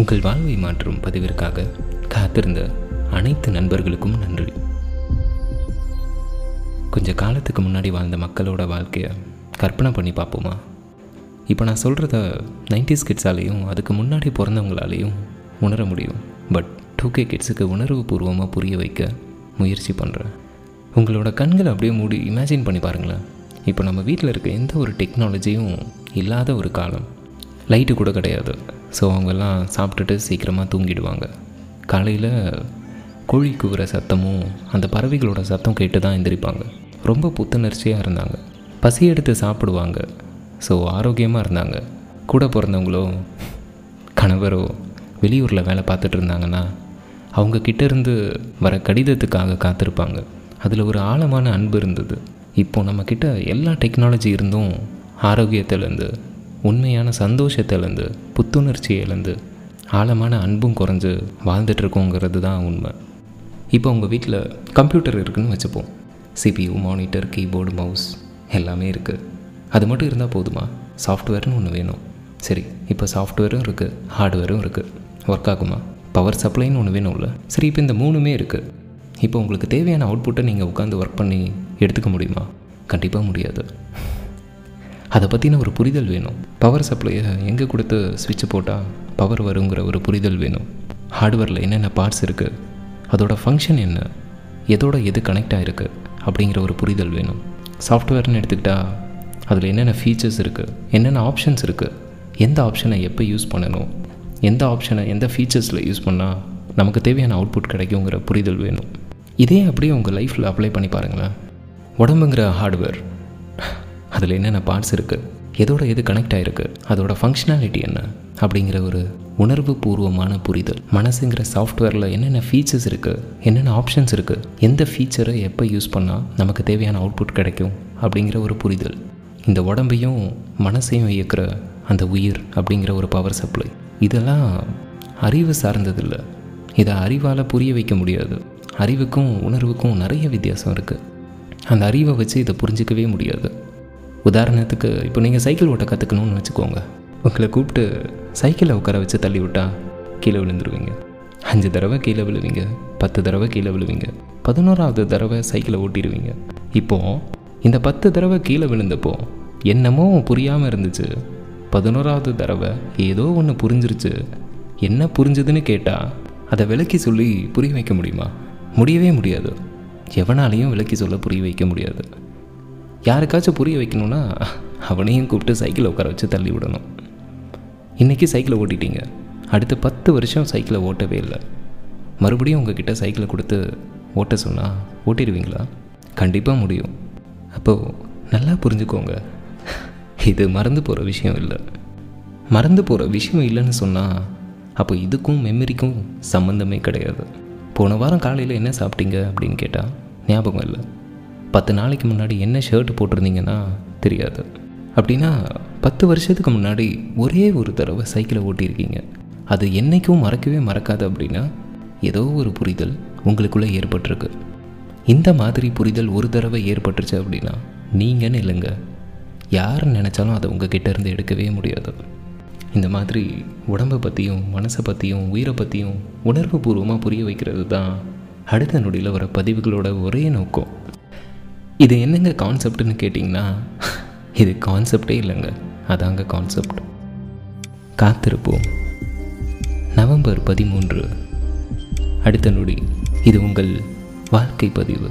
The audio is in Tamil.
உங்கள் வாழ்வை மாற்றும் பதிவிற்காக காத்திருந்த அனைத்து நண்பர்களுக்கும் நன்றி. கொஞ்சம் காலத்துக்கு முன்னாடி வாழ்ந்த மக்களோட வாழ்க்கையை கற்பனை பண்ணி பார்ப்போமா? இப்போ நான் சொல்கிறத நைன்டிஸ் கிட்ஸாலேயும் அதுக்கு முன்னாடி பிறந்தவங்களாலேயும் உணர முடியும். பட் டூ கே கிட்ஸுக்கு உணர்வு பூர்வமாக புரிய வைக்க முயற்சி பண்ணுறேன் உங்களோட கண்களை அப்படியே மூடி இமேஜின் பண்ணி பாருங்களேன். இப்போ நம்ம வீட்டில் இருக்க எந்த ஒரு டெக்னாலஜியும் இல்லாத ஒரு காலம். லைட்டு கூட கிடையாது. ஸோ அவங்கெல்லாம் சாப்பிட்டுட்டு சீக்கிரமாக தூங்கிடுவாங்க. காலையில் கோழி கூவுற சத்தமும் அந்த பறவைகளோட சத்தம் கேட்டு தான் எந்திரிப்பாங்க. ரொம்ப புத்துணர்ச்சியாக இருந்தாங்க. பசி எடுத்து சாப்பிடுவாங்க. ஸோ ஆரோக்கியமாக இருந்தாங்க. கூட பிறந்தவங்களோ கணவரோ வெளியூரில் வேலை பார்த்துட்டு இருந்தாங்கன்னா அவங்க கிட்டேருந்து வர கடிதத்துக்காக காத்திருப்பாங்க. அதில் ஒரு ஆழமான அன்பு இருந்தது. இப்போது நம்மக்கிட்ட எல்லா டெக்னாலஜி இருந்தும் ஆரோக்கியத்திலேருந்து உண்மையான சந்தோஷத்திலேருந்து இழந்து ஆழமான அன்பும் குறைஞ்சு வாழ்ந்துட்டுருக்கோங்கிறது தான் உண்மை. இப்போ உங்கள் வீட்டில் கம்ப்யூட்டர் இருக்குதுன்னு வச்சுப்போம். சிபியூ மானிட்டர் கீபோர்டு மவுஸ் எல்லாமே இருக்குது அது மட்டும் இருந்தால் போதுமா? சாஃப்ட்வேர்னு ஒன்று வேணும். சரி இப்போ சாஃப்ட்வேரும் இருக்குது ஹார்ட்வேரும் இருக்குது ஒர்க் ஆகுமா? பவர் சப்ளைன்னு ஒன்று வேணும்ல. சரி இப்போ இந்த மூணுமே இருக்குது இப்போ உங்களுக்கு தேவையான அவுட்புட்டை நீங்கள் உட்காந்து ஒர்க் பண்ணி எடுத்துக்க முடியுமா? கண்டிப்பாக முடியாது. அதை பற்றின ஒரு புரிதல் வேணும். பவர் சப்ளையை எங்கே கொடுத்து சுவிட்ச் போட்டால் பவர் வருங்கிற ஒரு புரிதல் வேணும். ஹார்ட்வேரில் என்னென்ன பார்ட்ஸ் இருக்குது அதோட ஃபங்க்ஷன் என்ன? எதோட எது கனெக்ட் ஆகிருக்கு அப்படிங்கிற ஒரு புரிதல் வேணும். சாஃப்ட்வேர்னு எடுத்துக்கிட்டால் அதில் என்னென்ன ஃபீச்சர்ஸ் இருக்குது என்னென்ன ஆப்ஷன்ஸ் இருக்குது எந்த ஆப்ஷனை எப்போ யூஸ் பண்ணணும்? எந்த ஆப்ஷனை எந்த ஃபீச்சர்ஸில் யூஸ் பண்ணால் நமக்கு தேவையான அவுட்புட் கிடைக்குங்கிற புரிதல் வேணும். இதே அப்படியே உங்கள் லைஃப்பில் அப்ளை பண்ணி பாருங்களேன். உடம்புங்கிற ஹார்ட்வேர் அதில் என்னென்ன பார்ட்ஸ் இருக்குது எதோட எது கனெக்ட் ஆகிருக்கு அதோட ஃபங்க்ஷனாலிட்டி என்ன? அப்படிங்கிற ஒரு உணர்வு பூர்வமான புரிதல். மனசுங்கிற சாஃப்ட்வேரில் என்னென்ன ஃபீச்சர்ஸ் இருக்குது என்னென்ன ஆப்ஷன்ஸ் இருக்குது எந்த ஃபீச்சரை எப்போ யூஸ் பண்ணால் நமக்கு தேவையான அவுட்புட் கிடைக்கும்? அப்படிங்கிற ஒரு புரிதல். இந்த உடம்பையும் மனசையும் இயக்கிற அந்த உயிர் அப்படிங்கிற ஒரு பவர் சப்ளை இதெல்லாம் அறிவு சார்ந்ததில்லை. இதை அறிவால் புரிய வைக்க முடியாது. அறிவுக்கும் உணர்வுக்கும் நிறைய வித்தியாசம் இருக்குது அந்த அறிவை வச்சு இதை புரிஞ்சிக்கவே முடியாது. உதாரணத்துக்கு இப்போ நீங்கள் சைக்கிள் ஓட்ட கற்றுக்கணும்னு வச்சுக்கோங்க. உங்களை கூப்பிட்டு சைக்கிளை உட்கார வச்சு தள்ளி விட்டா கீழே விழுந்துருவீங்க. அஞ்சு தடவை கீழே விழுவீங்க பத்து தடவை கீழே விழுவீங்க பதினோராவது தடவை சைக்கிளை ஓட்டிடுவீங்க. இப்போது இந்த பத்து தடவை கீழே விழுந்தப்போ என்னமோ புரியாமல் இருந்துச்சு. பதினோராவது தடவை ஏதோ ஒன்று புரிஞ்சிருச்சு. என்ன புரிஞ்சுதுன்னு கேட்டால் அதை விளக்கி சொல்லி புரிய வைக்க முடியுமா? முடியவே முடியாது. எவனாலையும் விளக்கி சொல்ல புரிய வைக்க முடியாது. யாருக்காச்சும் புரிய வைக்கணும்னா அவனையும் கூப்பிட்டு சைக்கிளை உட்கார வச்சு தள்ளி விடணும். இன்றைக்கி சைக்கிளை ஓட்டிட்டீங்க. அடுத்த பத்து வருஷம் சைக்கிளை ஓட்டவே இல்லை. மறுபடியும் உங்ககிட்ட சைக்கிளை கொடுத்து ஓட்ட சொன்னால் ஓட்டிடுவீங்களா? கண்டிப்பாக முடியும். அப்போது நல்லா புரிஞ்சுக்கோங்க. இது மறந்து போகிற விஷயம் இல்லை. மறந்து போகிற விஷயம் இல்லைன்னு சொன்னால் அப்போ இதுக்கும் மெமரிக்கும் சம்மந்தமே கிடையாது. போன வாரம் காலையில் என்ன சாப்பிட்டீங்க அப்படின்னு கேட்டால் ஞாபகம் இல்லை. பத்து நாளைக்கு முன்னாடி என்ன ஷர்ட் போட்டிருந்தீங்கன்னா தெரியாது. அப்படின்னா பத்து வருஷத்துக்கு முன்னாடி ஒரே ஒரு தடவை சைக்கிளை ஓட்டியிருக்கீங்க. அது என்றைக்கும் மறக்கவே மறக்காது அப்படின்னா ஏதோ ஒரு புரிதல் உங்களுக்குள்ளே ஏற்பட்டிருக்கு. இந்த மாதிரி புரிதல் ஒரு தடவை ஏற்பட்டுருச்சு அப்படின்னா நீங்கன்னு இல்லைங்க யார் நினச்சாலும் அதை உங்கள் கிட்டேருந்து எடுக்கவே முடியாது. இந்த மாதிரி உடம்பை பற்றியும் மனசை பற்றியும் உயிரை பற்றியும் உணர்வு பூர்வமாக புரிய வைக்கிறது தான் அடுத்த நொடியில் வர பதிவுகளோட ஒரே நோக்கம். இது என்னங்க கான்செப்ட்னு கேட்டிங்கன்னா இது கான்செப்டே இல்லைங்க. அதாங்க கான்செப்ட் காத்திருப்போம். நவம்பர் பதிமூன்று. அடுத்த நொடி. இது உங்கள் வாழ்க்கை பதிவு.